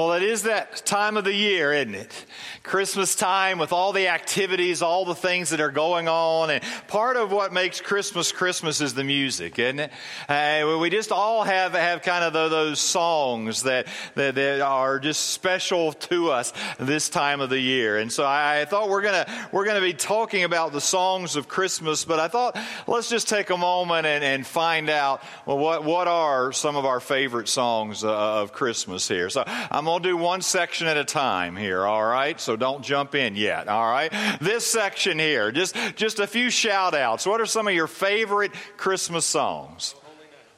Well, it is that time of the year, isn't it? Christmas time with all the activities, all the things that are going on. And part of what makes Christmas Christmas is the music, isn't it? Uh, we just all have, have kind of those songs that, that, that, are just special to us this time of the year. And so I, thought we're going to, we're to be talking about the songs of Christmas, but I thought let's just take a moment and, and find out well, what, what are some of our favorite songs uh, of Christmas here. So I'm going to do one section at a time here, all right? So don't jump in yet, all right? This section here, just, just a few shout outs. What are some of your favorite Christmas songs?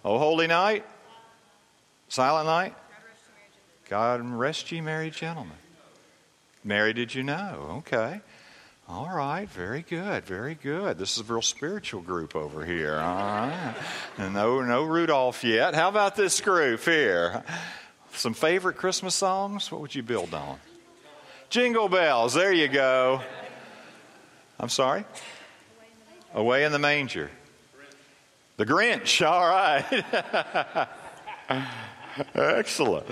Oh, Holy Night? Silent Night? God rest ye, merry gentlemen. Mary, did you know? Okay. All right, very good, very good. This is a real spiritual group over here. All right. And no, no Rudolph yet. How about this group here? Some favorite Christmas songs? What would you build on? Jingle bells. There you go. I'm sorry? Away in the manger. The Grinch. All right. Excellent.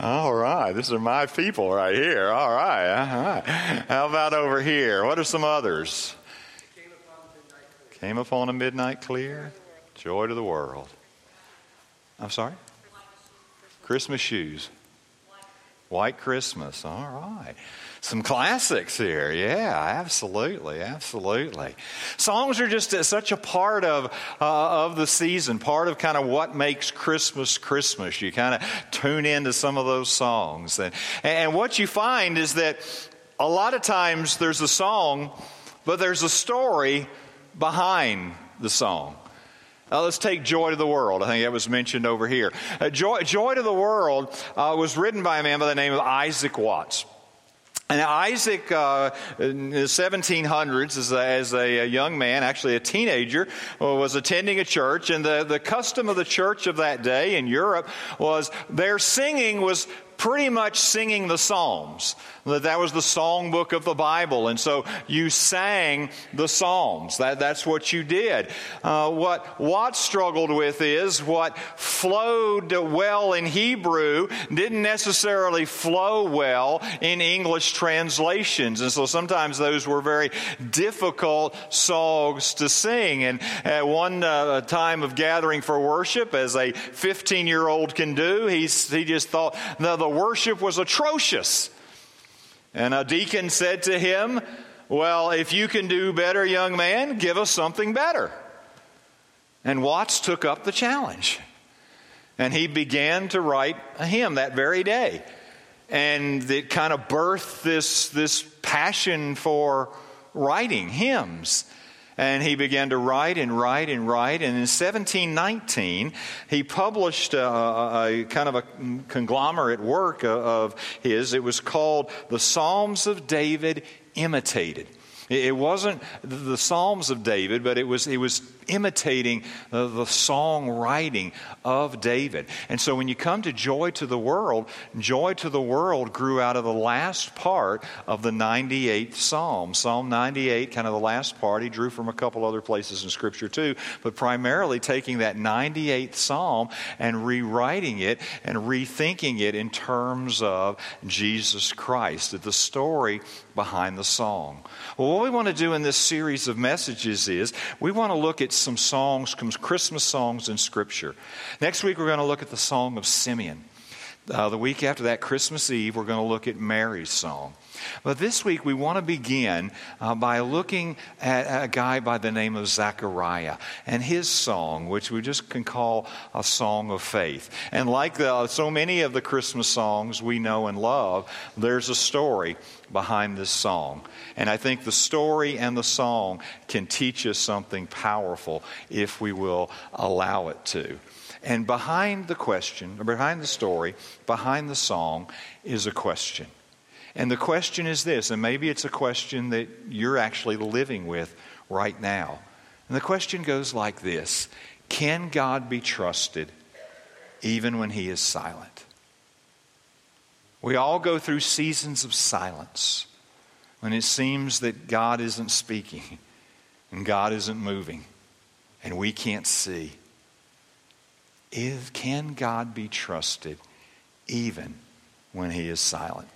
All right. These are my people right here. All right. Uh-huh. How about over here? What are some others? Came upon a midnight clear. Joy to the world. I'm sorry? Christmas shoes. White Christmas. All right. Some classics here. Yeah, absolutely. Absolutely. Songs are just such a part of, uh, of the season, part of kind of what makes Christmas Christmas. You kind of tune into some of those songs. And, and what you find is that a lot of times there's a song, but there's a story behind the song. Uh, let's take Joy to the World. I think that was mentioned over here. Uh, Joy, Joy to the World uh, was written by a man by the name of Isaac Watts. And Isaac, uh, in the 1700s, as a, as a, young man, actually a teenager, uh, was attending a church. And the, the custom of the church of that day in Europe was their singing was pretty much singing the Psalms. That that was the songbook of the Bible, and so you sang the Psalms. That, that's what you did. Uh, what Watts struggled with is what flowed well in Hebrew didn't necessarily flow well in English translations, and so sometimes those were very difficult songs to sing. And at one uh, time of gathering for worship, as a 15 year old can do, he, he just thought, no, the worship was atrocious. And a deacon said to him, Well, if you can do better, young man, give us something better. And Watts took up the challenge. And he began to write a hymn that very day. And it kind of birthed this, this passion for writing hymns. And he began to write and write and write. And in 1719, he published a, a, kind of a conglomerate work of his. It was called The Psalms of David Imitated. It wasn't the Psalms of David, but it was, it was imitating the, the songwriting of David. And so when you come to Joy to the World, Joy to the World grew out of the last part of the 98th Psalm. Psalm 98, kind of the last part, he drew from a couple other places in Scripture too, but primarily taking that 98th Psalm and rewriting it and rethinking it in terms of Jesus Christ, the story behind the song. Well, what we want to do in this series of messages is we want to look at some songs, Christmas songs in Scripture. Next week, we're going to look at the Song of Simeon. Uh, the week after that, Christmas Eve, we're going to look at Mary's song. But this week, we want to begin uh, by looking at a guy by the name of Zechariah and his song, which we just can call a song of faith. And like the, so many of the Christmas songs we know and love, there's a story behind this song. And I think the story and the song can teach us something powerful if we will allow it to. And behind the question, behind the story, behind the song, is a question. And the question is this, and maybe it's a question that you're actually living with right now. And the question goes like this Can God be trusted even when He is silent? We all go through seasons of silence when it seems that God isn't speaking and God isn't moving and we can't see. Is, can God be trusted even when he is silent.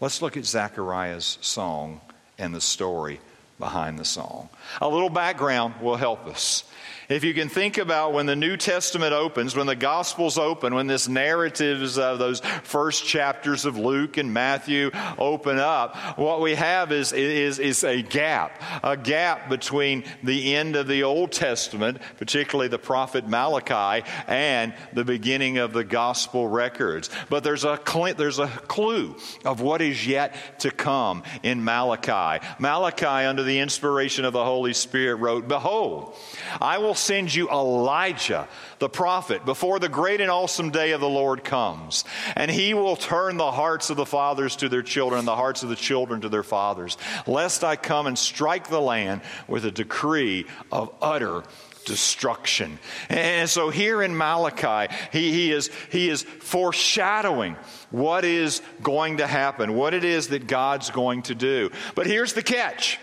Let's look at Zechariah's song and the story behind the song. A little background will help us. If you can think about when the New Testament opens, when the Gospels open, when this narratives of those first chapters of Luke and Matthew open up, what we have is, is, is a gap, a gap between the end of the Old Testament, particularly the prophet Malachi, and the beginning of the Gospel records. But there's a, there's a clue of what is yet to come in Malachi. Malachi, under the inspiration of the Holy Spirit, wrote, Behold, I will send you Elijah, the prophet, before the great and awesome day of the Lord comes. And he will turn the hearts of the fathers to their children, and the hearts of the children to their fathers, lest I come and strike the land with a decree of utter destruction. And so here in Malachi, he, he, is, he is foreshadowing what is going to happen, what it is that God's going to do. But here's the catch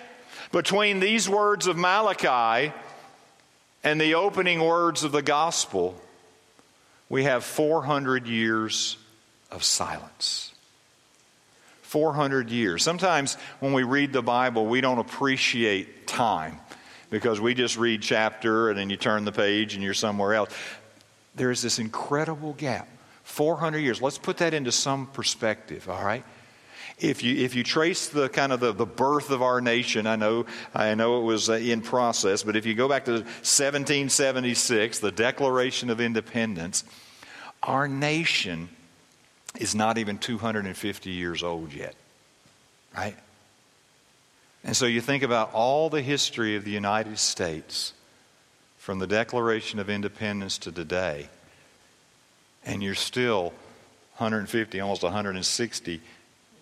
between these words of Malachi and the opening words of the gospel, we have 400 years of silence. 400 years. Sometimes when we read the Bible, we don't appreciate time because we just read chapter and then you turn the page and you're somewhere else. There is this incredible gap 400 years. Let's put that into some perspective, all right? If you, if you trace the kind of the, the birth of our nation, I know, I know it was uh, in process, but if you go back to 1776, the Declaration of Independence, our nation is not even 250 years old yet, right? And so you think about all the history of the United States from the Declaration of Independence to today, and you're still 150, almost 160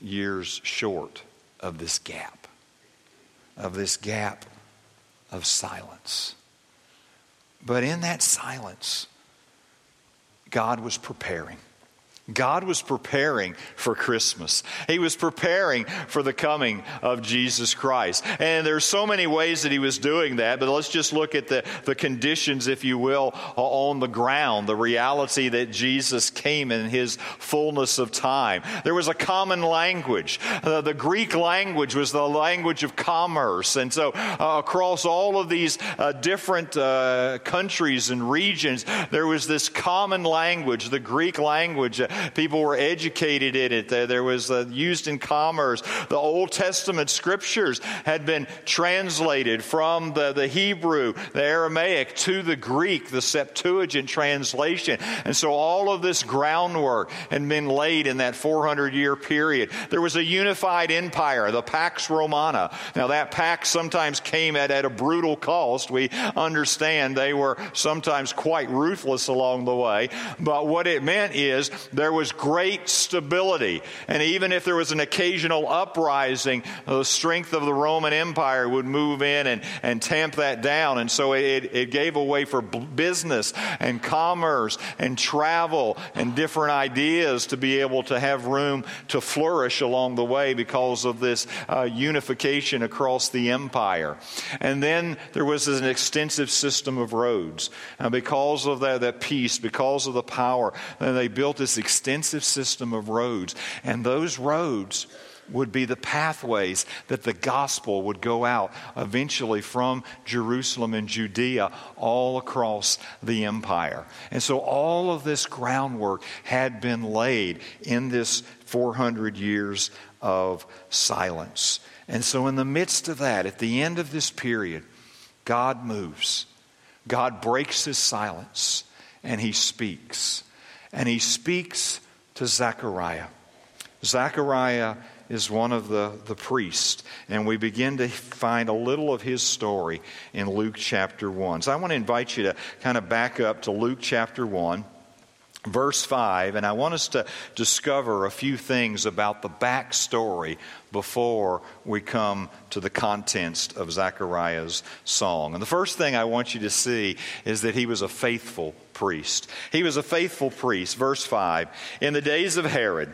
years short of this gap, of this gap of silence. But in that silence, God was preparing. God was preparing for Christmas. He was preparing for the coming of Jesus Christ. And there's so many ways that he was doing that, but let's just look at the, the conditions, if you will, on the ground, the reality that Jesus came in his fullness of time. There was a common language. Uh, the Greek language was the language of commerce. And so uh, across all of these uh, different uh, countries and regions, there was this common language, the Greek language People were educated in it. There was uh, used in commerce. The Old Testament scriptures had been translated from the, the Hebrew, the Aramaic, to the Greek, the Septuagint translation. And so all of this groundwork had been laid in that 400 year period. There was a unified empire, the Pax Romana. Now, that pax sometimes came at, at a brutal cost. We understand they were sometimes quite ruthless along the way. But what it meant is there was great stability. And even if there was an occasional uprising, the strength of the Roman Empire would move in and, and tamp that down. And so it, it gave a way for business and commerce and travel and different ideas to be able to have room to flourish along the way because of this uh, unification across the empire. And then there was an extensive system of roads. And because of that, that peace, because of the power, then they built this extensive system of roads. And those roads would be the pathways that the gospel would go out eventually from Jerusalem and Judea all across the empire. And so all of this groundwork had been laid in this 400 years of silence. And so, in the midst of that, at the end of this period, God moves. God breaks his silence and he speaks and he speaks to Zechariah. Zechariah is one of the, the priests, and we begin to find a little of his story in Luke chapter 1. So I want to invite you to kind of back up to Luke chapter 1 verse 5, and I want us to discover a few things about the backstory before we come to the contents of Zechariah's song. And the first thing I want you to see is that he was a faithful priest. He was a faithful priest. Verse 5 In the days of Herod,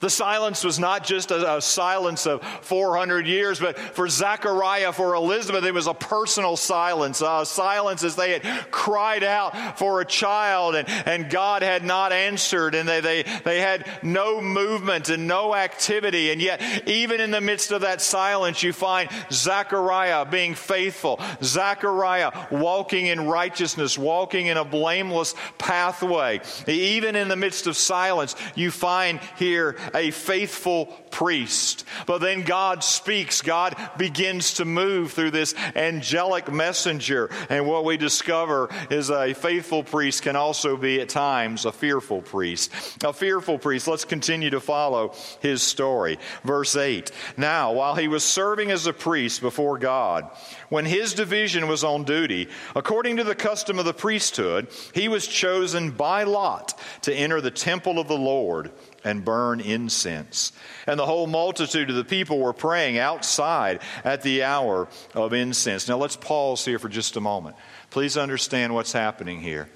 The silence was not just a, a, silence of 400 years, but for Zechariah, for Elizabeth, it was a personal silence. A silence as they had cried out for a child and, and God had not answered and they, they, they had no movement and no activity. And yet, even in the midst of that silence, you find Zechariah being faithful, Zechariah walking in righteousness, walking in a blameless pathway. Even in the midst of silence, you find here a faithful priest. But then God speaks. God begins to move through this angelic messenger. And what we discover is a faithful priest can also be at times a fearful priest. A fearful priest. Let's continue to follow his story. Verse 8. Now, while he was serving as a priest before God, when his division was on duty, according to the custom of the priesthood, he was chosen by lot to enter the temple of the Lord and burn incense. And the whole multitude of the people were praying outside at the hour of incense. Now let's pause here for just a moment. Please understand what's happening here.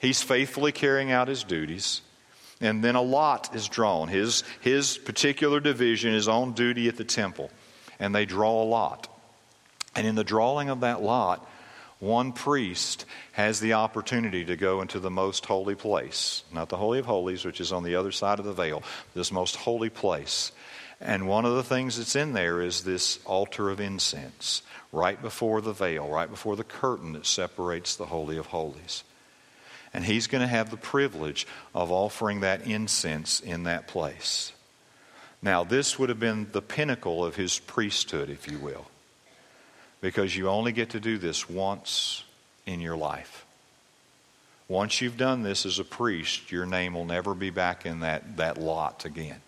He's faithfully carrying out his duties. And then a lot is drawn. His, his particular division is on duty at the temple. And they draw a lot. And in the drawing of that lot, one priest has the opportunity to go into the most holy place, not the Holy of Holies, which is on the other side of the veil, this most holy place. And one of the things that's in there is this altar of incense, right before the veil, right before the curtain that separates the Holy of Holies. And he's going to have the privilege of offering that incense in that place. Now, this would have been the pinnacle of his priesthood, if you will because you only get to do this once in your life. Once you've done this as a priest, your name will never be back in that, that lot again.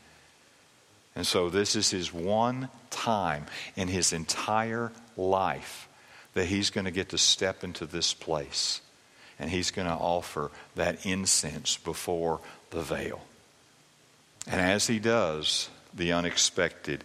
And so, this is his one time in his entire life that he's going to get to step into this place. And he's going to offer that incense before the veil. And as he does, the unexpected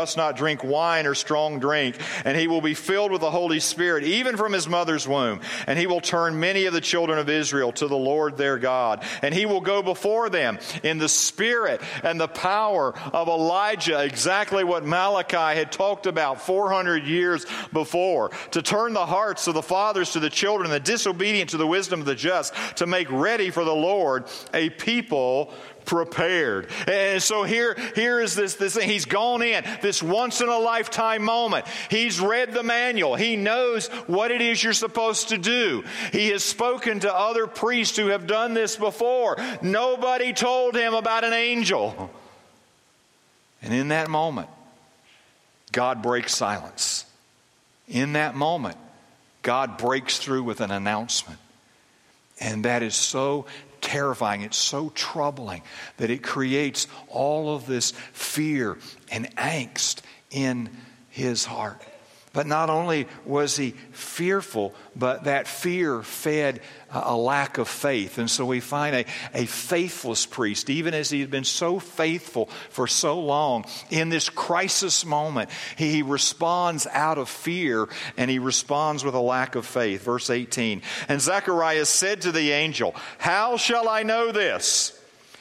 must not drink wine or strong drink, and he will be filled with the Holy Spirit, even from his mother's womb. And he will turn many of the children of Israel to the Lord their God. And he will go before them in the spirit and the power of Elijah, exactly what Malachi had talked about 400 years before, to turn the hearts of the fathers to the children, the disobedient to the wisdom of the just, to make ready for the Lord a people prepared. And so here, here is this, this thing. He's gone in, this once in a lifetime moment. He's read the manual. He knows what it is you're supposed to do. He has spoken to other priests who have done this before. Nobody told him about an angel. And in that moment, God breaks silence. In that moment, God breaks through with an announcement. And that is so terrifying, it's so troubling that it creates all of this fear and angst in his heart. But not only was he fearful, but that fear fed a lack of faith. And so we find a, a faithless priest, even as he had been so faithful for so long, in this crisis moment, he responds out of fear and he responds with a lack of faith. Verse 18 And Zacharias said to the angel, How shall I know this?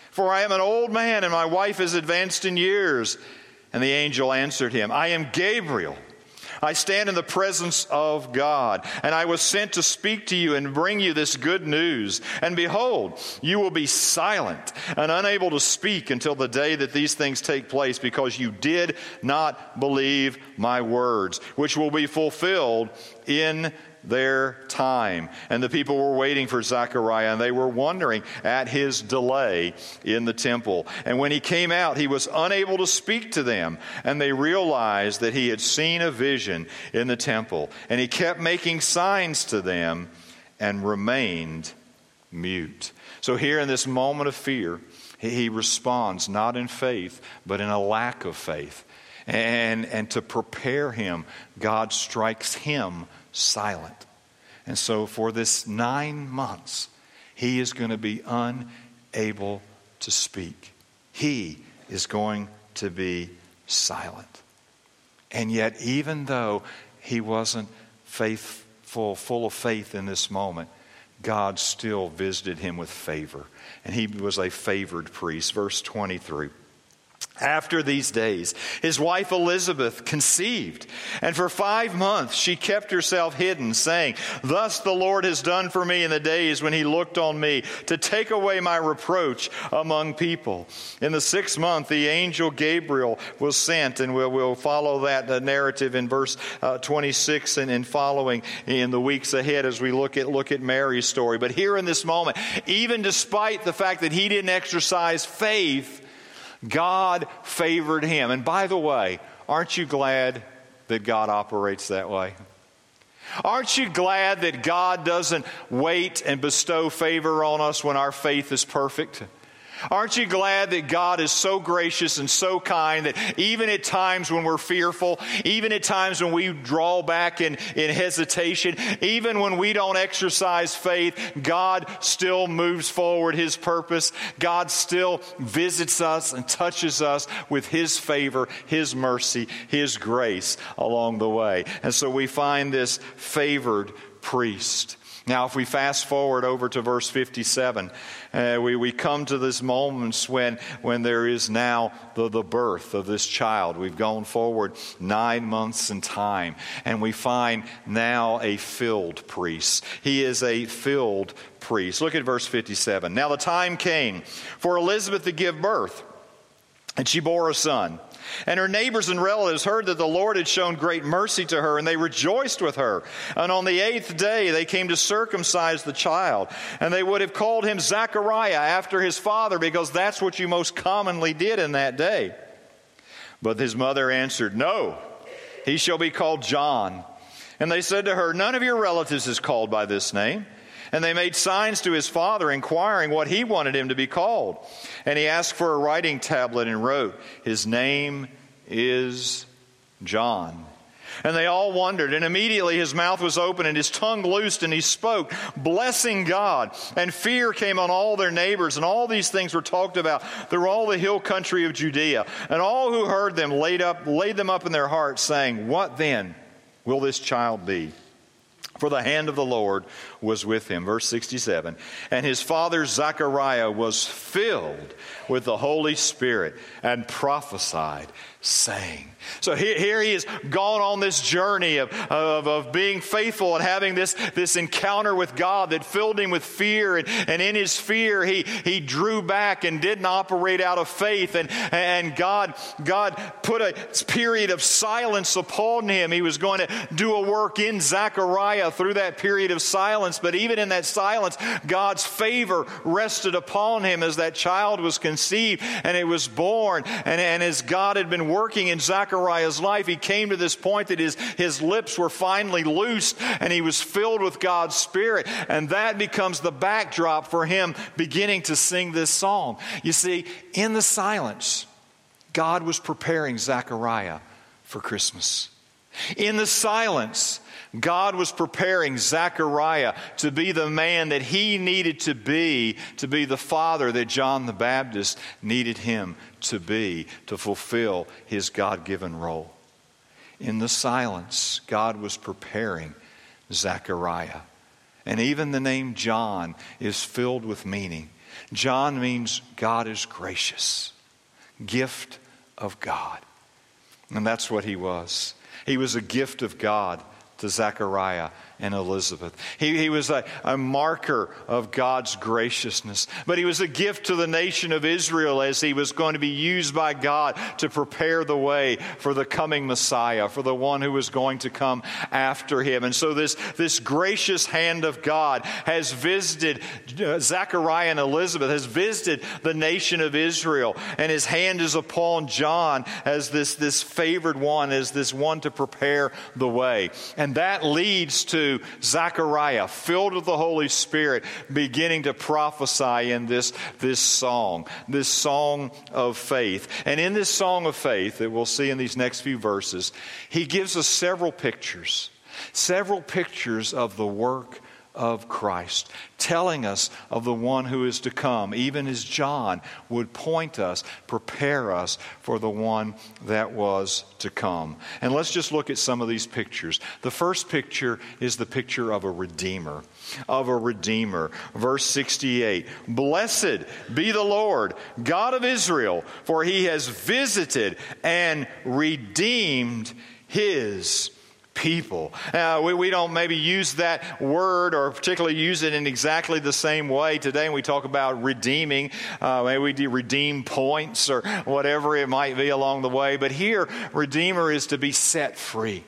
For I am an old man and my wife is advanced in years. And the angel answered him, I am Gabriel I stand in the presence of God, and I was sent to speak to you and bring you this good news. And behold, you will be silent and unable to speak until the day that these things take place, because you did not believe my words, which will be fulfilled in their time. And the people were waiting for Zechariah, and they were wondering at his delay in the temple. And when he came out, he was unable to speak to them, and they realized that he had seen a vision in the temple. And he kept making signs to them and remained mute. So, here in this moment of fear, he responds not in faith, but in a lack of faith. And, and to prepare him, God strikes him silent. And so for this nine months, he is going to be unable to speak. He is going to be silent. And yet, even though he wasn't faithful, full of faith in this moment, God still visited him with favor. And he was a favored priest. Verse 23. After these days, his wife Elizabeth conceived, and for five months she kept herself hidden, saying, Thus the Lord has done for me in the days when he looked on me to take away my reproach among people. In the sixth month, the angel Gabriel was sent, and we'll, we'll follow that uh, narrative in verse uh, 26 and, and following in the weeks ahead as we look at, look at Mary's story. But here in this moment, even despite the fact that he didn't exercise faith, God favored him. And by the way, aren't you glad that God operates that way? Aren't you glad that God doesn't wait and bestow favor on us when our faith is perfect? Aren't you glad that God is so gracious and so kind that even at times when we're fearful, even at times when we draw back in, in hesitation, even when we don't exercise faith, God still moves forward His purpose. God still visits us and touches us with His favor, His mercy, His grace along the way. And so we find this favored priest. Now, if we fast forward over to verse 57, uh, we, we come to this moments when, when there is now the, the birth of this child. We've gone forward nine months in time, and we find now a filled priest. He is a filled priest. Look at verse 57. Now the time came for Elizabeth to give birth, and she bore a son. And her neighbors and relatives heard that the Lord had shown great mercy to her, and they rejoiced with her. And on the eighth day they came to circumcise the child. And they would have called him Zechariah after his father, because that's what you most commonly did in that day. But his mother answered, No, he shall be called John. And they said to her, None of your relatives is called by this name. And they made signs to his father, inquiring what he wanted him to be called. And he asked for a writing tablet and wrote, His name is John. And they all wondered. And immediately his mouth was open and his tongue loosed, and he spoke, blessing God. And fear came on all their neighbors, and all these things were talked about through all the hill country of Judea. And all who heard them laid, up, laid them up in their hearts, saying, What then will this child be? For the hand of the Lord was with him. Verse 67. And his father Zechariah was filled with the Holy Spirit and prophesied, saying, so here, here he has gone on this journey of, of, of, being faithful and having this, this encounter with God that filled him with fear. And, and in his fear, he, he drew back and didn't operate out of faith. And, and God, God put a period of silence upon him. He was going to do a work in Zechariah through that period of silence. But even in that silence, God's favor rested upon him as that child was conceived and it was born. And, and as God had been working in Zechariah, Zechariah's life, he came to this point that his, his lips were finally loosed and he was filled with God's Spirit. And that becomes the backdrop for him beginning to sing this song. You see, in the silence, God was preparing Zechariah for Christmas. In the silence, God was preparing Zechariah to be the man that he needed to be, to be the father that John the Baptist needed him to be, to fulfill his God given role. In the silence, God was preparing Zechariah. And even the name John is filled with meaning. John means God is gracious, gift of God. And that's what he was. He was a gift of God to Zechariah and Elizabeth. He, he was a, a marker of God's graciousness, but he was a gift to the nation of Israel as he was going to be used by God to prepare the way for the coming Messiah, for the one who was going to come after him. And so this, this gracious hand of God has visited uh, Zechariah and Elizabeth, has visited the nation of Israel, and his hand is upon John as this, this favored one, as this one to prepare the way. And that leads to Zechariah, filled with the Holy Spirit, beginning to prophesy in this, this song, this song of faith. And in this song of faith that we'll see in these next few verses, he gives us several pictures, several pictures of the work of Christ, telling us of the one who is to come, even as John would point us, prepare us for the one that was to come. And let's just look at some of these pictures. The first picture is the picture of a Redeemer. Of a Redeemer. Verse 68 Blessed be the Lord, God of Israel, for he has visited and redeemed his people. Uh, we, we don't maybe use that word or particularly use it in exactly the same way today when we talk about redeeming. Uh, maybe we do redeem points or whatever it might be along the way. But here, redeemer is to be set free.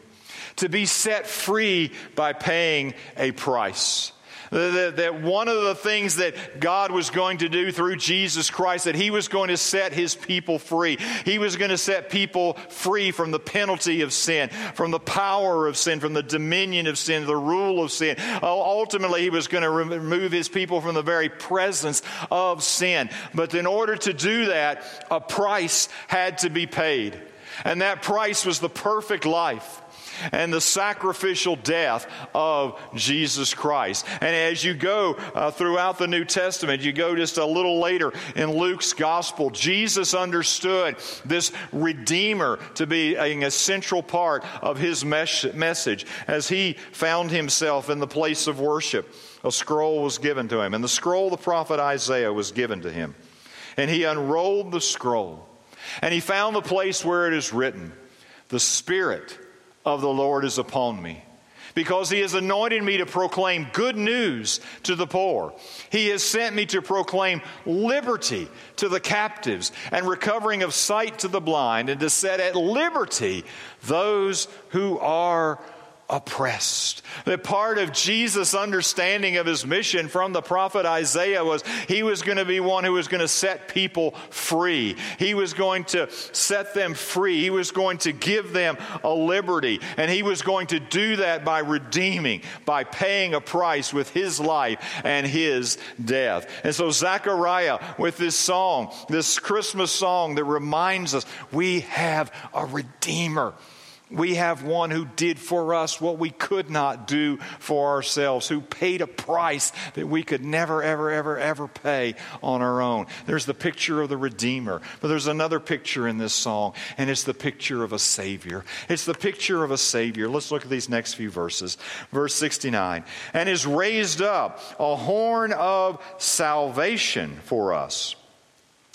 To be set free by paying a price. That, one of the things that God was going to do through Jesus Christ, that He was going to set His people free. He was going to set people free from the penalty of sin, from the power of sin, from the dominion of sin, the rule of sin. Ultimately, He was going to remove His people from the very presence of sin. But in order to do that, a price had to be paid. And that price was the perfect life and the sacrificial death of Jesus Christ. And as you go uh, throughout the New Testament, you go just a little later in Luke's gospel, Jesus understood this Redeemer to be an essential part of his mes- message as he found himself in the place of worship. A scroll was given to him, and the scroll the prophet Isaiah was given to him. And he unrolled the scroll, and he found the place where it is written, The Spirit of the Lord is upon me because he has anointed me to proclaim good news to the poor. He has sent me to proclaim liberty to the captives and recovering of sight to the blind and to set at liberty those who are oppressed. That part of Jesus' understanding of his mission from the prophet Isaiah was he was going to be one who was going to set people free. He was going to set them free. He was going to give them a liberty. And he was going to do that by redeeming, by paying a price with his life and his death. And so, Zechariah, with this song, this Christmas song that reminds us we have a Redeemer. We have one who did for us what we could not do for ourselves, who paid a price that we could never, ever, ever, ever pay on our own. There's the picture of the Redeemer, but there's another picture in this song, and it's the picture of a Savior. It's the picture of a Savior. Let's look at these next few verses. Verse 69 And is raised up a horn of salvation for us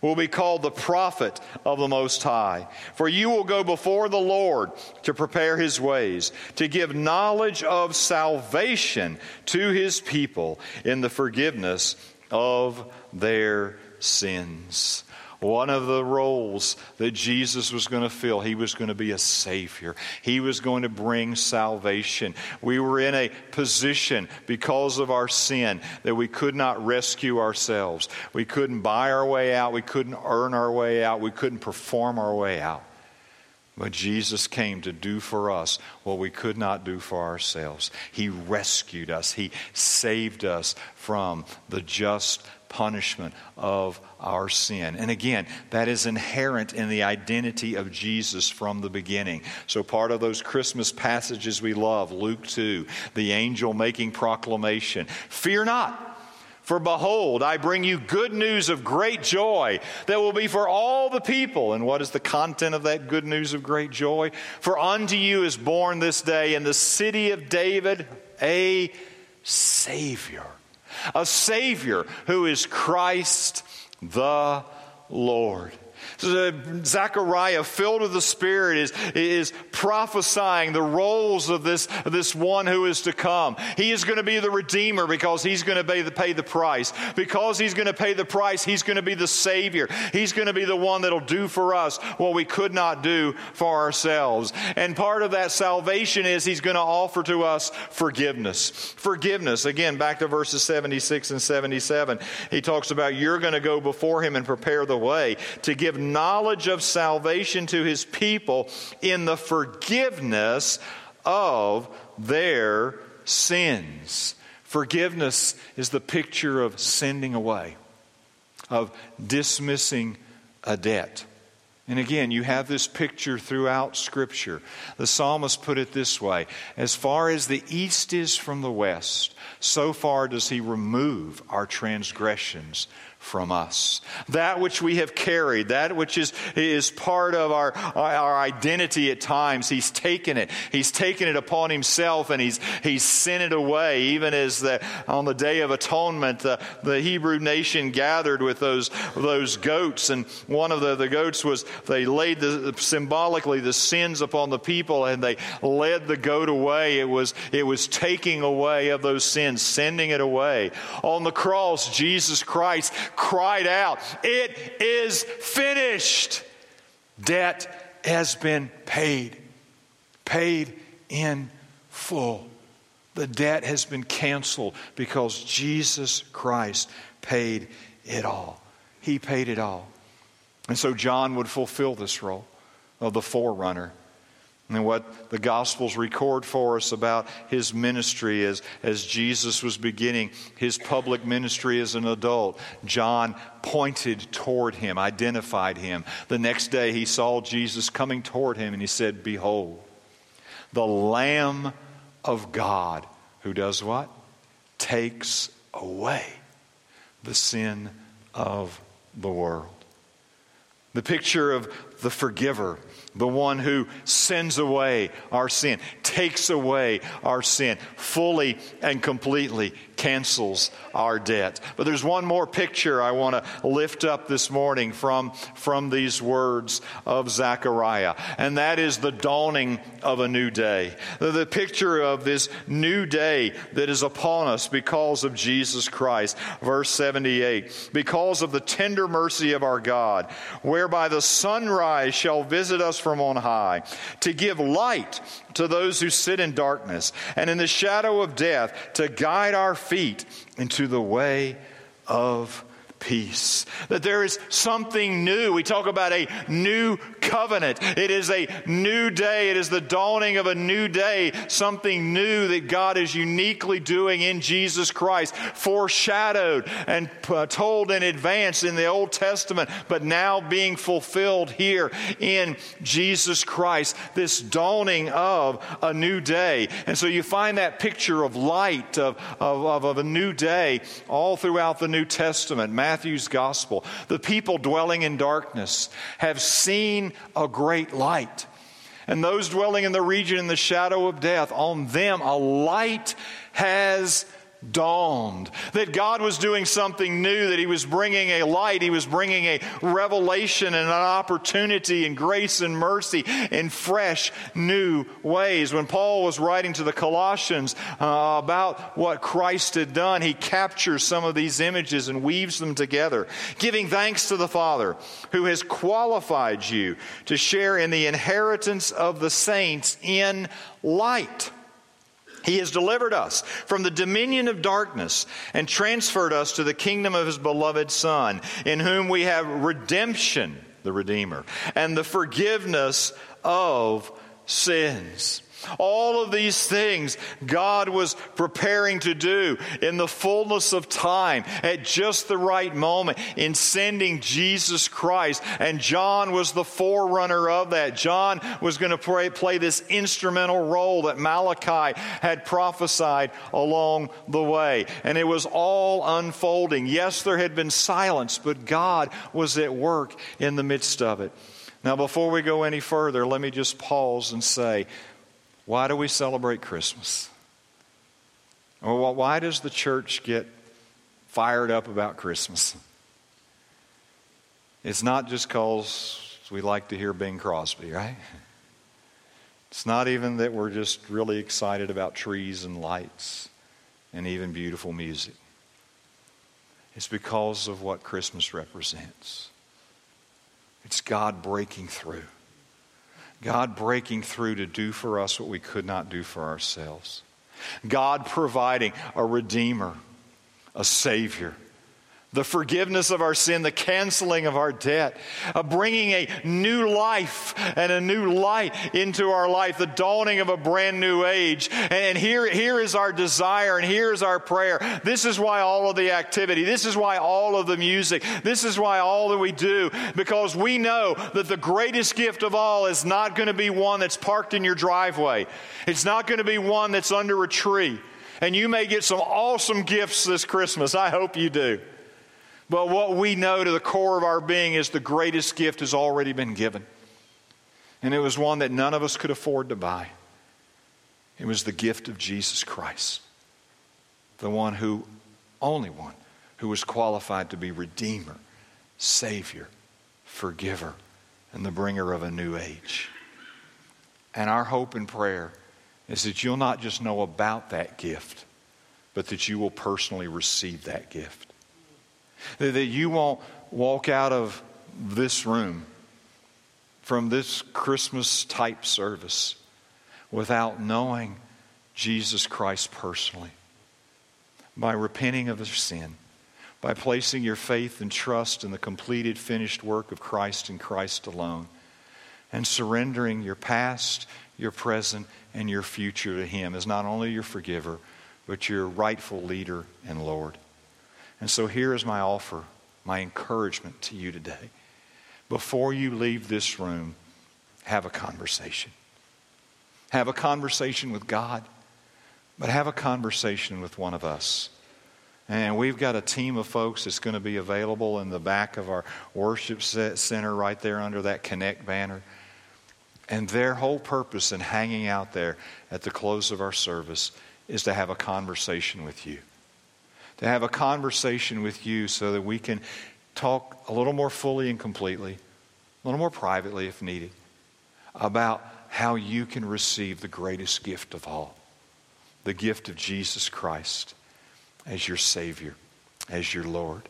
will be called the prophet of the Most High. For you will go before the Lord to prepare his ways, to give knowledge of salvation to his people in the forgiveness of their sins. One of the roles that Jesus was going to fill, he was going to be a Savior. He was going to bring salvation. We were in a position because of our sin that we could not rescue ourselves. We couldn't buy our way out. We couldn't earn our way out. We couldn't perform our way out. But Jesus came to do for us what we could not do for ourselves. He rescued us, He saved us from the just punishment of our sin. And again, that is inherent in the identity of Jesus from the beginning. So, part of those Christmas passages we love, Luke 2, the angel making proclamation Fear not. For behold, I bring you good news of great joy that will be for all the people. And what is the content of that good news of great joy? For unto you is born this day in the city of David a Savior. A Savior who is Christ the Lord. Uh, Zechariah, filled with the Spirit, is, is prophesying the roles of this, this one who is to come. He is going to be the Redeemer because he's going to pay the, pay the price. Because he's going to pay the price, he's going to be the Savior. He's going to be the one that'll do for us what we could not do for ourselves. And part of that salvation is he's going to offer to us forgiveness. Forgiveness. Again, back to verses 76 and 77. He talks about you're going to go before him and prepare the way to give knowledge of salvation to his people in the forgiveness of their sins. Forgiveness is the picture of sending away, of dismissing a debt. And again, you have this picture throughout Scripture. The psalmist put it this way As far as the east is from the west, so far does he remove our transgressions from us. That which we have carried, that which is, is part of our, our identity at times, He's taken it. He's taken it upon Himself and He's, he's sent it away. Even as the, on the Day of Atonement, the, the Hebrew nation gathered with those, those goats, and one of the, the goats was, they laid the, symbolically the sins upon the people and they led the goat away. It was, it was taking away of those sins, sending it away. On the cross, Jesus Christ cried out, It is finished. Debt has been paid, paid in full. The debt has been canceled because Jesus Christ paid it all. He paid it all. And so John would fulfill this role of the forerunner and what the Gospels record for us about his ministry as, as Jesus was beginning his public ministry as an adult, John pointed toward him, identified him. The next day he saw Jesus coming toward him and he said, Behold, the Lamb of God who does what? Takes away the sin of the world. The picture of the forgiver the one who sends away our sin, takes away our sin, fully and completely cancels our debt. But there's one more picture I want to lift up this morning from, from these words of Zechariah, and that is the dawning of a new day. The, the picture of this new day that is upon us because of Jesus Christ. Verse 78 Because of the tender mercy of our God, whereby the sunrise shall visit us from on high, to give light to those who sit in darkness and in the shadow of death, to guide our feet into the way of peace. That there is something new. We talk about a new covenant. It is a new day. It is the dawning of a new day. Something new that God is uniquely doing in Jesus Christ, foreshadowed and uh, told in advance in the Old Testament, but now being fulfilled here in Jesus Christ. This dawning of a new day. And so you find that picture of light, of, of, of a new day, all throughout the New Testament. Matthew's gospel. The people dwelling in darkness have seen a great light. And those dwelling in the region in the shadow of death, on them a light has dawned. That God was doing something new, that He was bringing a light, He was bringing a revelation and an opportunity and grace and mercy in fresh, new ways. When Paul was writing to the Colossians uh, about what Christ had done, he captures some of these images and weaves them together, giving thanks to the Father who has qualified you to share in the inheritance of the saints in light. He has delivered us from the dominion of darkness and transferred us to the kingdom of his beloved Son, in whom we have redemption the Redeemer, and the forgiveness of sins. All of these things God was preparing to do in the fullness of time at just the right moment in sending Jesus Christ. And John was the forerunner of that. John was going to play, play this instrumental role that Malachi had prophesied along the way. And it was all unfolding. Yes, there had been silence, but God was at work in the midst of it. Now, before we go any further, let me just pause and say, why do we celebrate Christmas? Or why does the church get fired up about Christmas? It's not just because we like to hear Bing Crosby, right? It's not even that we're just really excited about trees and lights and even beautiful music. It's because of what Christmas represents. It's God breaking through. God breaking through to do for us what we could not do for ourselves. God providing a Redeemer, a Savior the forgiveness of our sin, the canceling of our debt, uh, bringing a new life and a new light into our life, the dawning of a brand new age. And here, here is our desire and here is our prayer. This is why all of the activity, this is why all of the music, this is why all that we do, because we know that the greatest gift of all is not going to be one that's parked in your driveway. It's not going to be one that's under a tree. And you may get some awesome gifts this Christmas. I hope you do. But what we know to the core of our being is the greatest gift has already been given. And it was one that none of us could afford to buy. It was the gift of Jesus Christ, the one who, only one, who was qualified to be Redeemer, Savior, Forgiver, and the bringer of a new age. And our hope and prayer is that you'll not just know about that gift, but that you will personally receive that gift. That you won't walk out of this room from this Christmas type service without knowing Jesus Christ personally. By repenting of their sin, by placing your faith and trust in the completed, finished work of Christ and Christ alone, and surrendering your past, your present, and your future to Him as not only your forgiver, but your rightful leader and Lord. And so here is my offer, my encouragement to you today. Before you leave this room, have a conversation. Have a conversation with God, but have a conversation with one of us. And we've got a team of folks that's going to be available in the back of our worship center right there under that Connect banner. And their whole purpose in hanging out there at the close of our service is to have a conversation with you to have a conversation with you so that we can talk a little more fully and completely, a little more privately if needed, about how you can receive the greatest gift of all the gift of Jesus Christ as your Savior, as your Lord,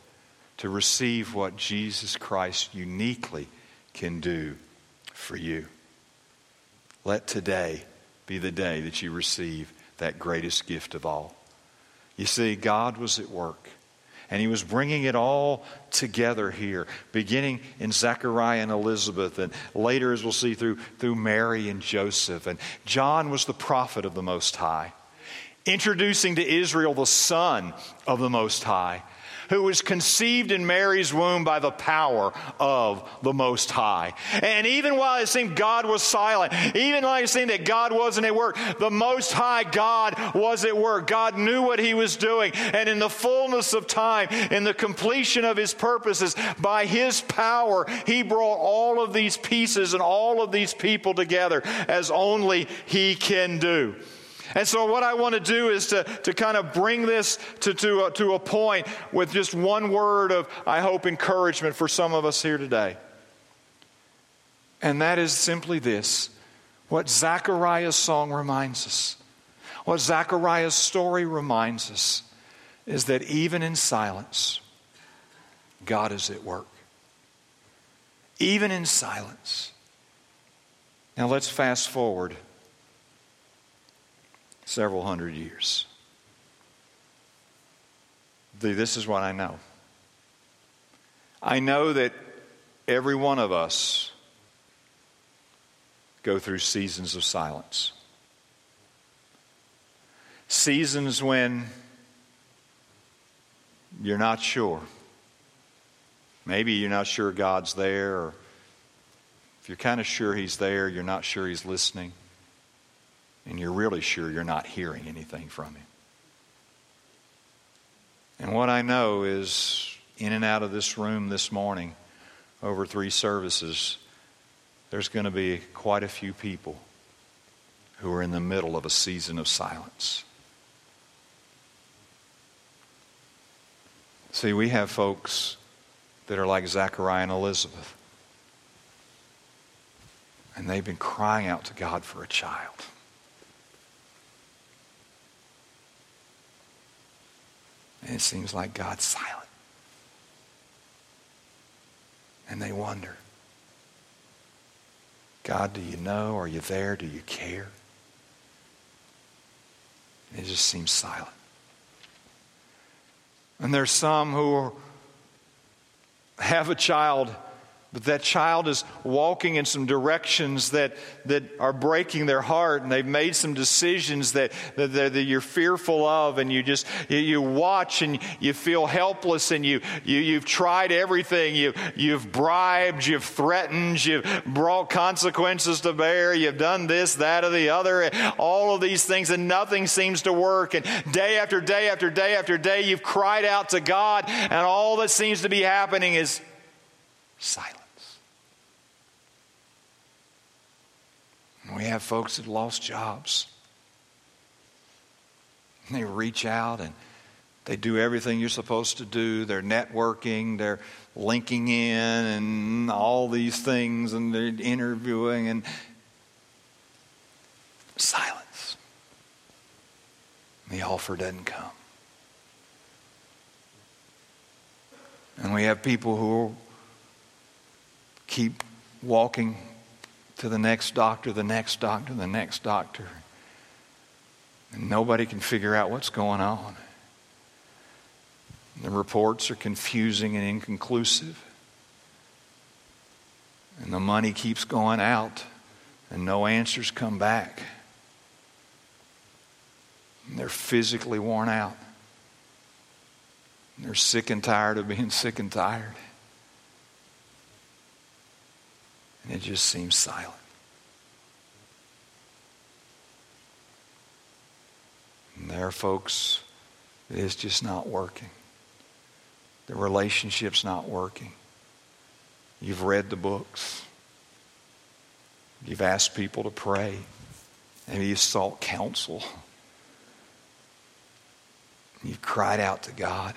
to receive what Jesus Christ uniquely can do for you. Let today be the day that you receive that greatest gift of all. You see, God was at work. And he was bringing it all together here, beginning in Zechariah and Elizabeth, and later, as we'll see, through, through Mary and Joseph. And John was the prophet of the Most High, introducing to Israel the Son of the Most High who was conceived in Mary's womb by the power of the Most High. And even while it seemed God was silent, even while it seemed that God wasn't at work, the Most High God was at work. God knew what He was doing. And in the fullness of time, in the completion of His purposes, by His power, He brought all of these pieces and all of these people together as only He can do. And so, what I want to do is to, to kind of bring this to, to, a, to a point with just one word of, I hope, encouragement for some of us here today. And that is simply this what Zechariah's song reminds us, what Zechariah's story reminds us, is that even in silence, God is at work. Even in silence. Now, let's fast forward several hundred years. This is what I know. I know that every one of us go through seasons of silence. Seasons when you're not sure. Maybe you're not sure God's there, or if you're kind of sure He's there, you're not sure He's listening, and you're really sure you're not hearing anything from Him. And what I know is, in and out of this room this morning, over three services, there's going to be quite a few people who are in the middle of a season of silence. See, we have folks that are like Zechariah and Elizabeth. And they've been crying out to God for a child. And it seems like God's silent. And they wonder God, do you know? Are you there? Do you care? it just seems silent. And there's some who have a child but that child is walking in some directions that, that are breaking their heart, and they've made some decisions that, that, that you're fearful of, and you just you, you, watch and you feel helpless, and you, you, you've tried everything. You, you've bribed, you've threatened, you've brought consequences to bear, you've done this, that, or the other, all of these things, and nothing seems to work. And day after day after day after day, you've cried out to God, and all that seems to be happening is silence. We have folks that lost jobs. And they reach out and they do everything you're supposed to do. They're networking, they're linking in, and all these things, and they're interviewing, and silence. The offer doesn't come. And we have people who keep walking to the next doctor, the next doctor, the next doctor. And nobody can figure out what's going on. The reports are confusing and inconclusive. And the money keeps going out, and no answers come back. And they're physically worn out. And they're sick and tired of being sick and tired. And it just seems silent. And there folks, it's just not working. The relationship's not working. You've read the books. You've asked people to pray. Maybe you've sought counsel. You've cried out to God.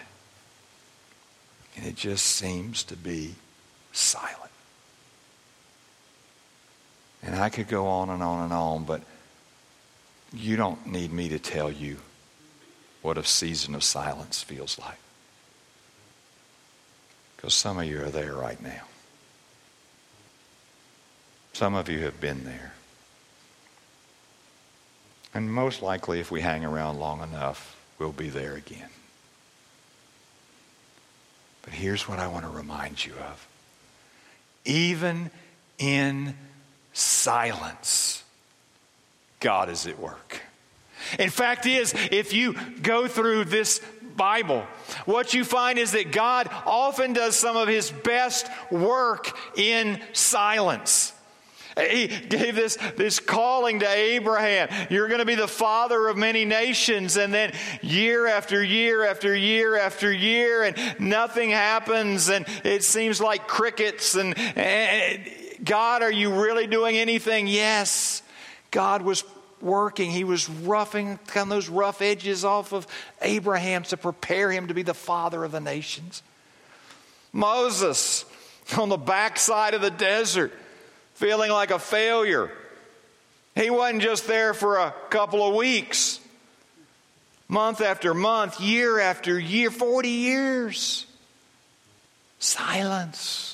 And it just seems to be silent. And I could go on and on and on, but you don't need me to tell you what a season of silence feels like. Because some of you are there right now. Some of you have been there. And most likely, if we hang around long enough, we'll be there again. But here's what I want to remind you of. Even in silence, God is at work. In fact, is if you go through this Bible, what you find is that God often does some of his best work in silence. He gave this, this calling to Abraham. You're going to be the father of many nations. And then year after year after year after year, and nothing happens. And it seems like crickets. And, and God, are you really doing anything? Yes. God was working. He was roughing kind of those rough edges off of Abraham to prepare him to be the father of the nations. Moses on the backside of the desert, feeling like a failure. He wasn't just there for a couple of weeks, month after month, year after year, 40 years. Silence.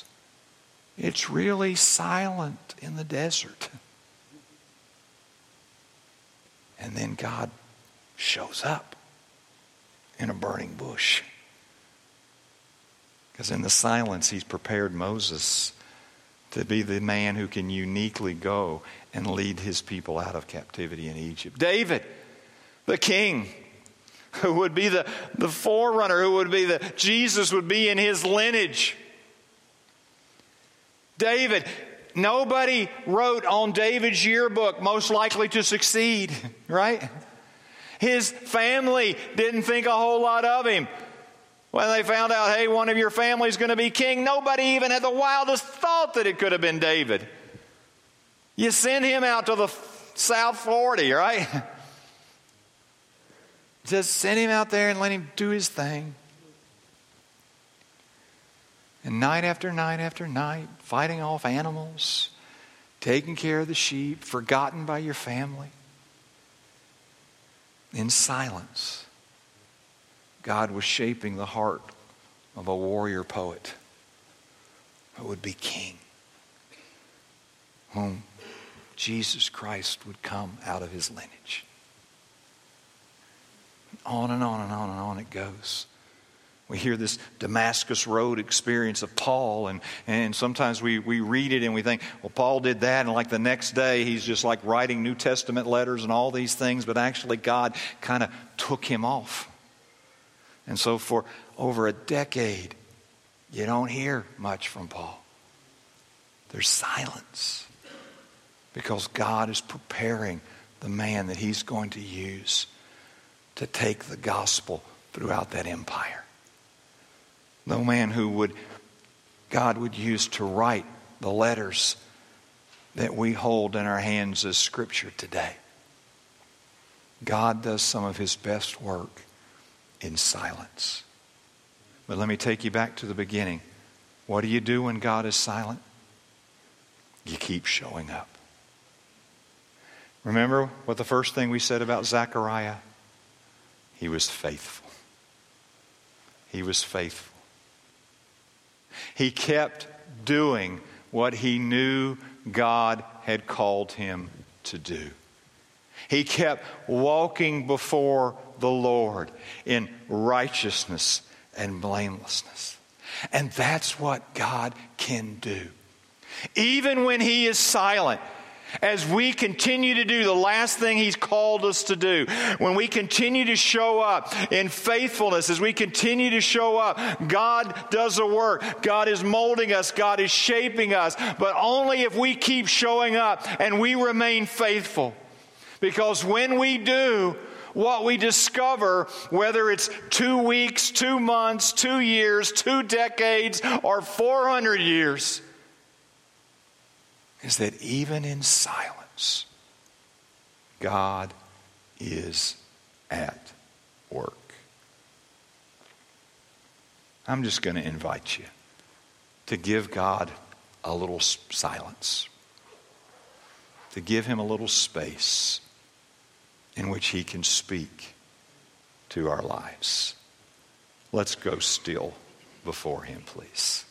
It's really silent in the desert. And then God shows up in a burning bush. Because in the silence, he's prepared Moses to be the man who can uniquely go and lead his people out of captivity in Egypt. David, the king, who would be the, the forerunner, who would be the Jesus would be in his lineage. David, nobody wrote on David's yearbook most likely to succeed, right? His family didn't think a whole lot of him. When they found out, hey, one of your family's going to be king, nobody even had the wildest thought that it could have been David. You send him out to the South 40, right? Just send him out there and let him do his thing. And night after night after night, fighting off animals, taking care of the sheep, forgotten by your family. In silence, God was shaping the heart of a warrior poet who would be king, whom Jesus Christ would come out of his lineage. On and on and on and on it goes. We hear this Damascus Road experience of Paul, and, and sometimes we, we read it and we think, well, Paul did that, and like the next day he's just like writing New Testament letters and all these things, but actually God kind of took him off. And so for over a decade, you don't hear much from Paul. There's silence because God is preparing the man that he's going to use to take the gospel throughout that empire. The man who would God would use to write the letters that we hold in our hands as scripture today. God does some of his best work in silence. But let me take you back to the beginning. What do you do when God is silent? You keep showing up. Remember what the first thing we said about Zechariah? He was faithful. He was faithful. He kept doing what he knew God had called him to do. He kept walking before the Lord in righteousness and blamelessness. And that's what God can do. Even when He is silent, as we continue to do the last thing He's called us to do, when we continue to show up in faithfulness, as we continue to show up, God does the work. God is molding us, God is shaping us, but only if we keep showing up and we remain faithful. Because when we do, what we discover, whether it's two weeks, two months, two years, two decades, or 400 years, is that even in silence, God is at work. I'm just going to invite you to give God a little silence, to give Him a little space in which He can speak to our lives. Let's go still before Him, please.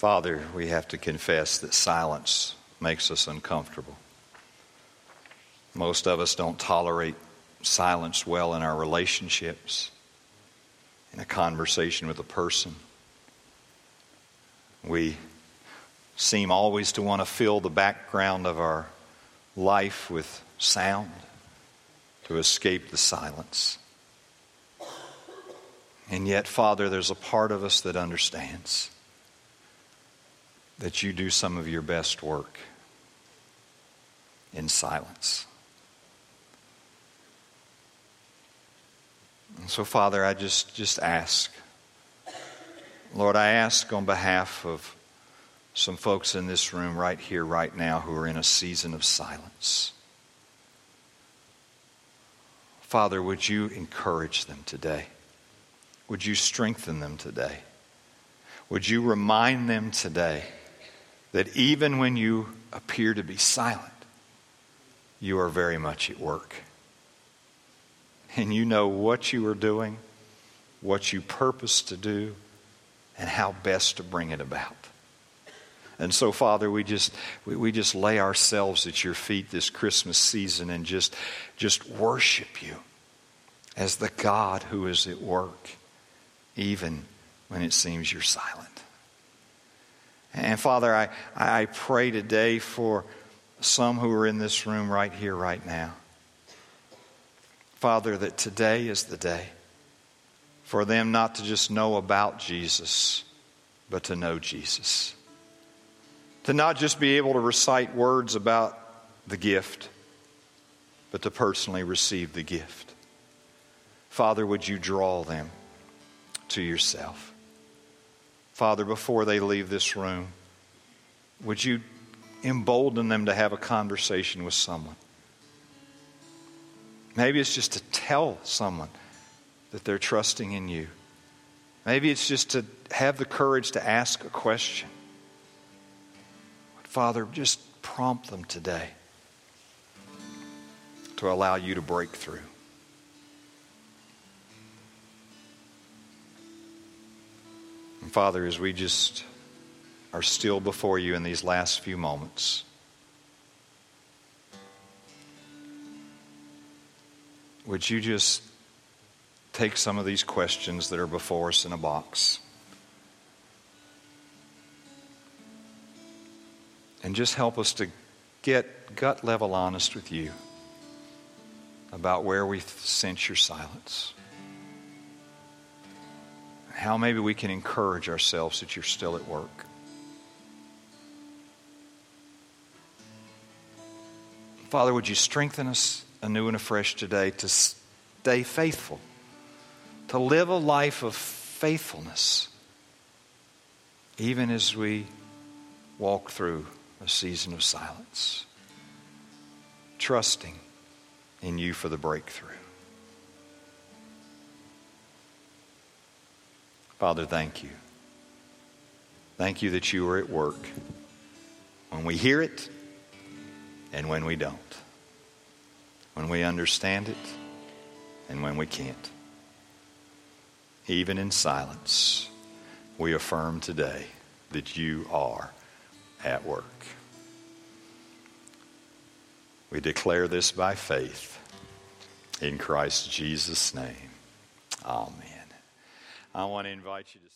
Father, we have to confess that silence makes us uncomfortable. Most of us don't tolerate silence well in our relationships, in a conversation with a person. We seem always to want to fill the background of our life with sound to escape the silence. And yet, Father, there's a part of us that understands that you do some of your best work in silence. And so, Father, I just, just ask. Lord, I ask on behalf of some folks in this room right here, right now, who are in a season of silence. Father, would you encourage them today? Would you strengthen them today? Would you remind them today? That even when you appear to be silent, you are very much at work. And you know what you are doing what you purpose to do, and how best to bring it about. And so, Father, we just we, we just lay ourselves at your feet this Christmas season and just just worship you as the God who is at work, even when it seems you're silent. And Father, I, I pray today for some who are in this room right here, right now. Father, that today is the day for them not to just know about Jesus, but to know Jesus. To not just be able to recite words about the gift, but to personally receive the gift. Father, would you draw them to yourself? Father, before they leave this room, would you embolden them to have a conversation with someone? Maybe it's just to tell someone that they're trusting in you. Maybe it's just to have the courage to ask a question. But Father, just prompt them today to allow you to break through. And Father, as we just are still before you in these last few moments, would you just take some of these questions that are before us in a box and just help us to get gut level honest with you about where we sense your silence. How maybe we can encourage ourselves that you're still at work. Father, would you strengthen us anew and afresh today to stay faithful to live a life of faithfulness, even as we walk through a season of silence, trusting in you for the breakthrough. Father, thank you. Thank you that you are at work when we hear it and when we don't, when we understand it and when we can't even in silence, we affirm today that you are at work. We declare this by faith in Christ Jesus' name. Amen. I want to invite you to